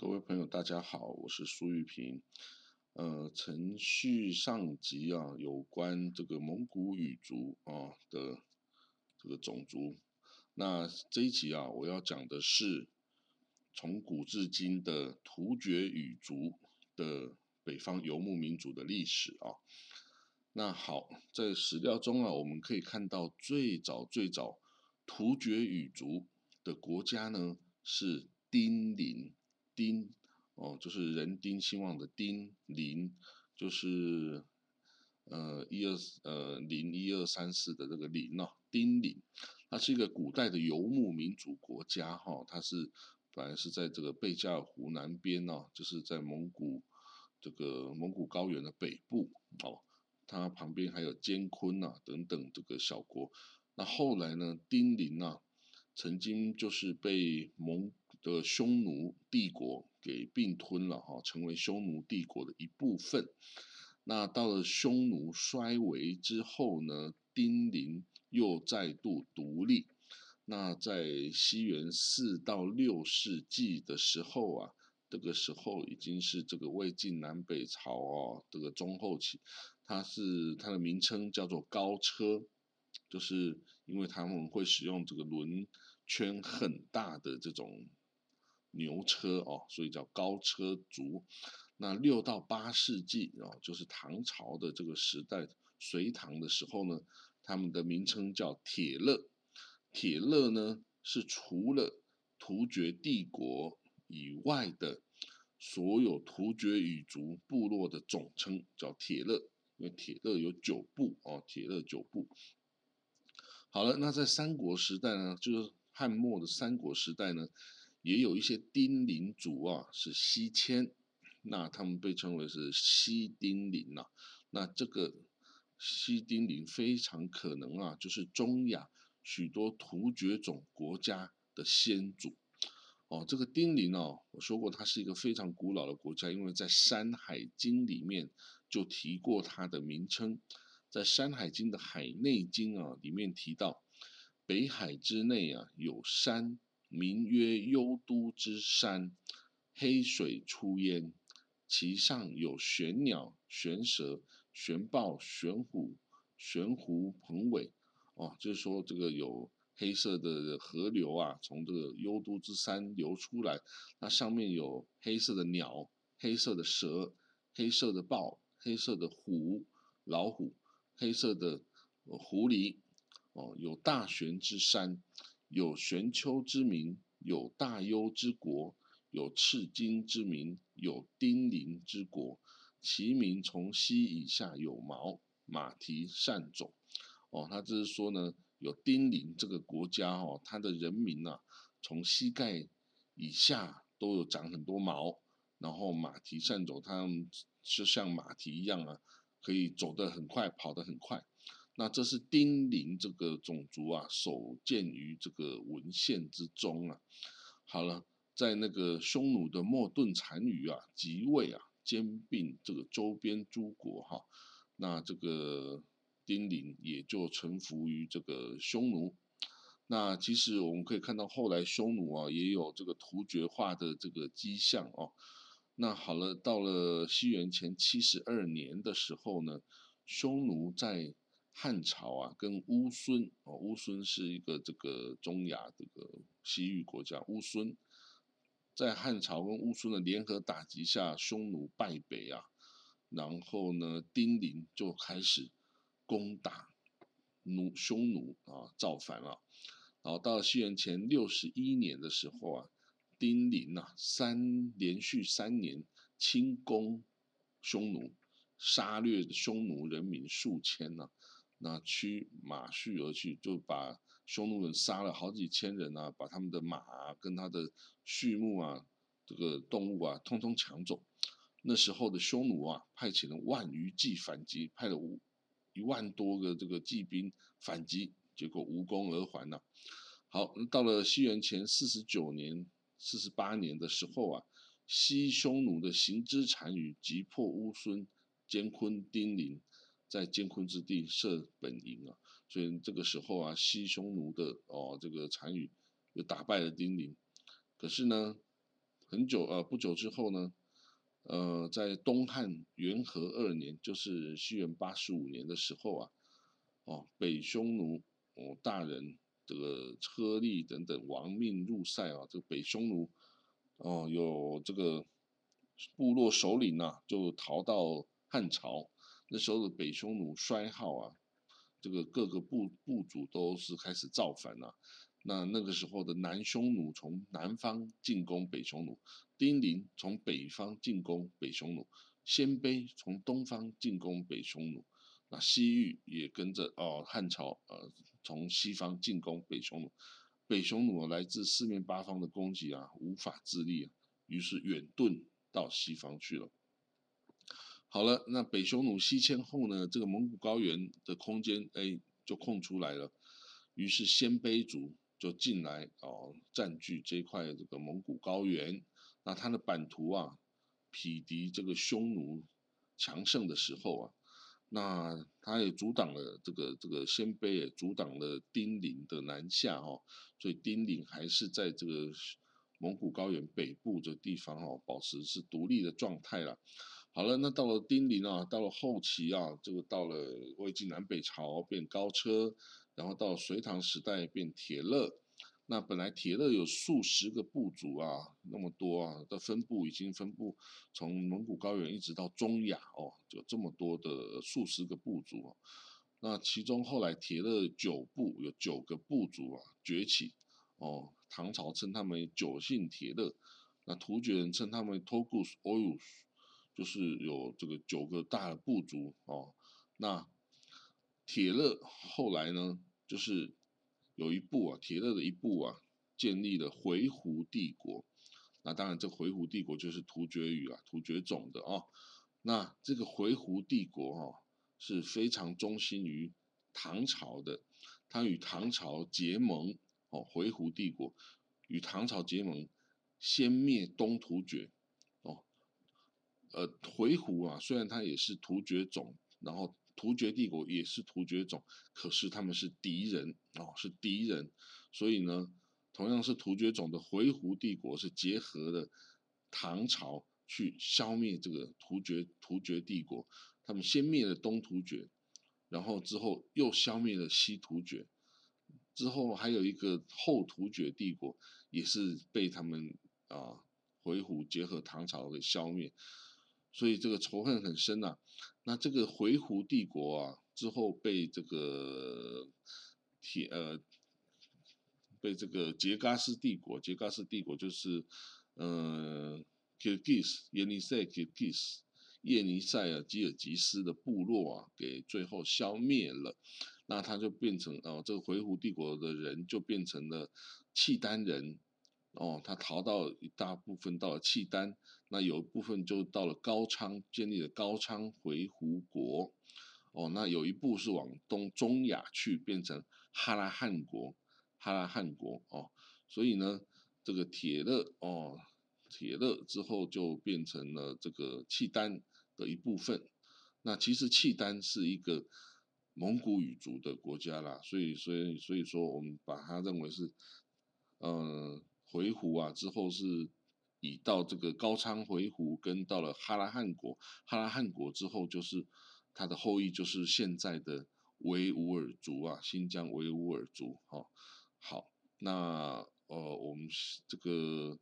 各位朋友，大家好，我是苏玉平。呃，程序上集啊，有关这个蒙古语族啊的这个种族。那这一集啊，我要讲的是从古至今的突厥语族的北方游牧民族的历史啊。那好，在史料中啊，我们可以看到最早最早突厥语族的国家呢是丁零。丁哦，就是人丁兴旺的丁零，就是呃一二呃零一二三四的这个零哦，丁零，它是一个古代的游牧民族国家哈，它是本来是在这个贝加尔湖南边哦，就是在蒙古这个蒙古高原的北部哦，它旁边还有坚昆呐等等这个小国，那后来呢，丁零呐。曾经就是被蒙的匈奴帝国给并吞了哈，成为匈奴帝国的一部分。那到了匈奴衰微之后呢，丁零又再度独立。那在西元四到六世纪的时候啊，这个时候已经是这个魏晋南北朝哦，这个中后期，它是它的名称叫做高车。就是因为他们会使用这个轮圈很大的这种牛车哦，所以叫高车族。那六到八世纪啊，就是唐朝的这个时代，隋唐的时候呢，他们的名称叫铁勒。铁勒呢是除了突厥帝国以外的所有突厥语族部落的总称，叫铁勒。因为铁勒有九部哦，铁勒九部。好了，那在三国时代呢，就是汉末的三国时代呢，也有一些丁零族啊是西迁，那他们被称为是西丁零呐。那这个西丁零非常可能啊，就是中亚许多突厥种国家的先祖。哦，这个丁零哦，我说过它是一个非常古老的国家，因为在《山海经》里面就提过它的名称。在《山海经》的《海内经》啊里面提到，北海之内啊有山，名曰幽都之山，黑水出焉，其上有玄鸟、玄蛇、玄豹、玄虎、玄狐、鹏尾。哦，就是说这个有黑色的河流啊，从这个幽都之山流出来，那上面有黑色的鸟、黑色的蛇、黑色的豹、黑色的虎、老虎。黑色的狐狸，哦，有大玄之山，有玄丘之名，有大幽之国，有赤金之名，有丁零之国。其名从膝以下有毛，马蹄善走。哦，他就是说呢，有丁零这个国家哦，它的人民呐，从膝盖以下都有长很多毛，然后马蹄善走，它就像马蹄一样啊。可以走得很快，跑得很快。那这是丁零这个种族啊，首见于这个文献之中啊。好了，在那个匈奴的莫顿单于啊即位啊，兼并这个周边诸国哈。那这个丁零也就臣服于这个匈奴。那其实我们可以看到，后来匈奴啊也有这个突厥化的这个迹象哦。那好了，到了西元前七十二年的时候呢，匈奴在汉朝啊，跟乌孙哦，乌孙是一个这个中亚这个西域国家，乌孙在汉朝跟乌孙的联合打击下，匈奴败北啊，然后呢，丁零就开始攻打奴匈奴啊，造反了，然后到西元前六十一年的时候啊。丁零啊，三连续三年轻攻匈奴，杀掠匈奴人民数千呐，那驱马续而去，就把匈奴人杀了好几千人啊，把他们的马跟他的畜牧啊，这个动物啊，通通抢走。那时候的匈奴啊，派遣了万余骑反击，派了五一万多个这个骑兵反击，结果无功而还呐。好，到了西元前四十九年。四十八年的时候啊，西匈奴的行之单于击破乌孙、坚昆、丁零，在坚昆之地设本营啊，所以这个时候啊，西匈奴的哦这个单于又打败了丁零。可是呢，很久呃不久之后呢，呃，在东汉元和二年，就是西元八十五年的时候啊，哦，北匈奴哦大人这个车利等等亡命入塞啊，这个北匈奴哦有这个部落首领呐，就逃到汉朝。那时候的北匈奴衰耗啊，这个各个部部族都是开始造反了。那那个时候的南匈奴从南方进攻北匈奴，丁零从北方进攻北匈奴，鲜卑从东方进攻北匈奴，那西域也跟着哦汉朝呃从西方进攻北匈奴，北匈奴来自四面八方的攻击啊，无法自立啊，于是远遁到西方去了。好了，那北匈奴西迁后呢，这个蒙古高原的空间哎就空出来了，于是鲜卑族。就进来哦，占据这块这个蒙古高原。那他的版图啊，匹敌这个匈奴强盛的时候啊，那他也阻挡了这个这个鲜卑，也阻挡了丁零的南下哦。所以丁零还是在这个蒙古高原北部这地方哦，保持是独立的状态了。好了，那到了丁零啊，到了后期啊，这个到了魏晋南北朝变高车。然后到隋唐时代变铁勒，那本来铁勒有数十个部族啊，那么多啊的分布已经分布从蒙古高原一直到中亚哦，就这么多的数十个部族啊。那其中后来铁勒九部有九个部族啊崛起哦，唐朝称他们九姓铁勒，那突厥人称他们托古斯欧鲁，就是有这个九个大的部族哦，那。铁勒后来呢，就是有一部啊，铁勒的一部啊，建立了回鹘帝国。那当然，这回鹘帝国就是突厥语啊，突厥种的啊。那这个回鹘帝国哈是非常忠心于唐朝的，他与唐朝结盟哦，回鹘帝国与唐朝结盟，先灭东突厥。呃，回鹘啊，虽然他也是突厥种，然后。突厥帝国也是突厥种，可是他们是敌人哦，是敌人，所以呢，同样是突厥种的回鹘帝国是结合了唐朝去消灭这个突厥突厥帝国，他们先灭了东突厥，然后之后又消灭了西突厥，之后还有一个后突厥帝国也是被他们啊回鹘结合唐朝给消灭。所以这个仇恨很深呐。那这个回鹘帝国啊，之后被这个铁呃，被这个杰嘎斯帝国，杰嘎斯帝国就是嗯，Kirgis 耶尼塞 Kirgis 叶尼塞尔吉尔吉斯的部落啊，给最后消灭了。那他就变成哦，这个回鹘帝国的人就变成了契丹人。哦，他逃到一大部分到了契丹，那有一部分就到了高昌，建立了高昌回鹘国。哦，那有一部是往东中亚去，变成哈拉汗国，哈拉汗国。哦，所以呢，这个铁勒哦，铁勒之后就变成了这个契丹的一部分。那其实契丹是一个蒙古语族的国家啦，所以，所以，所以说我们把它认为是，嗯。回鹘啊，之后是以到这个高昌回鹘，跟到了哈拉汗国，哈拉汗国之后就是他的后裔，就是现在的维吾尔族啊，新疆维吾尔族。哈，好，那呃，我们这个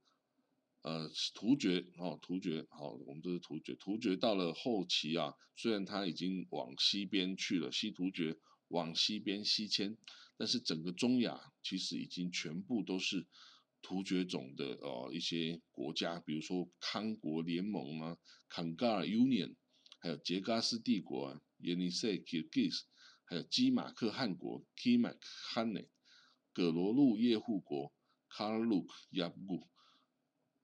呃突厥哦，突厥好，我们这是突厥，突厥到了后期啊，虽然他已经往西边去了，西突厥往西边西迁，但是整个中亚其实已经全部都是。突厥种的哦一些国家，比如说康国联盟啊 k a n g a r Union，还有杰嘎斯帝国啊 Yenisei Kyrgyz，还有基马克汗国 Kimak Hanate，葛罗路叶护国 Karluk Yabgu，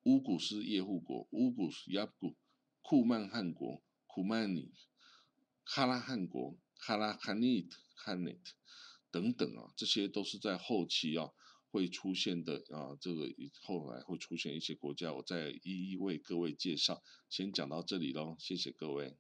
乌古斯叶护国乌古斯 Yabgu，库曼汗国 Kumani，哈拉汗国 Halahanit Hanate，等等啊，这些都是在后期啊。会出现的啊，这个后来会出现一些国家，我再一一为各位介绍。先讲到这里喽，谢谢各位。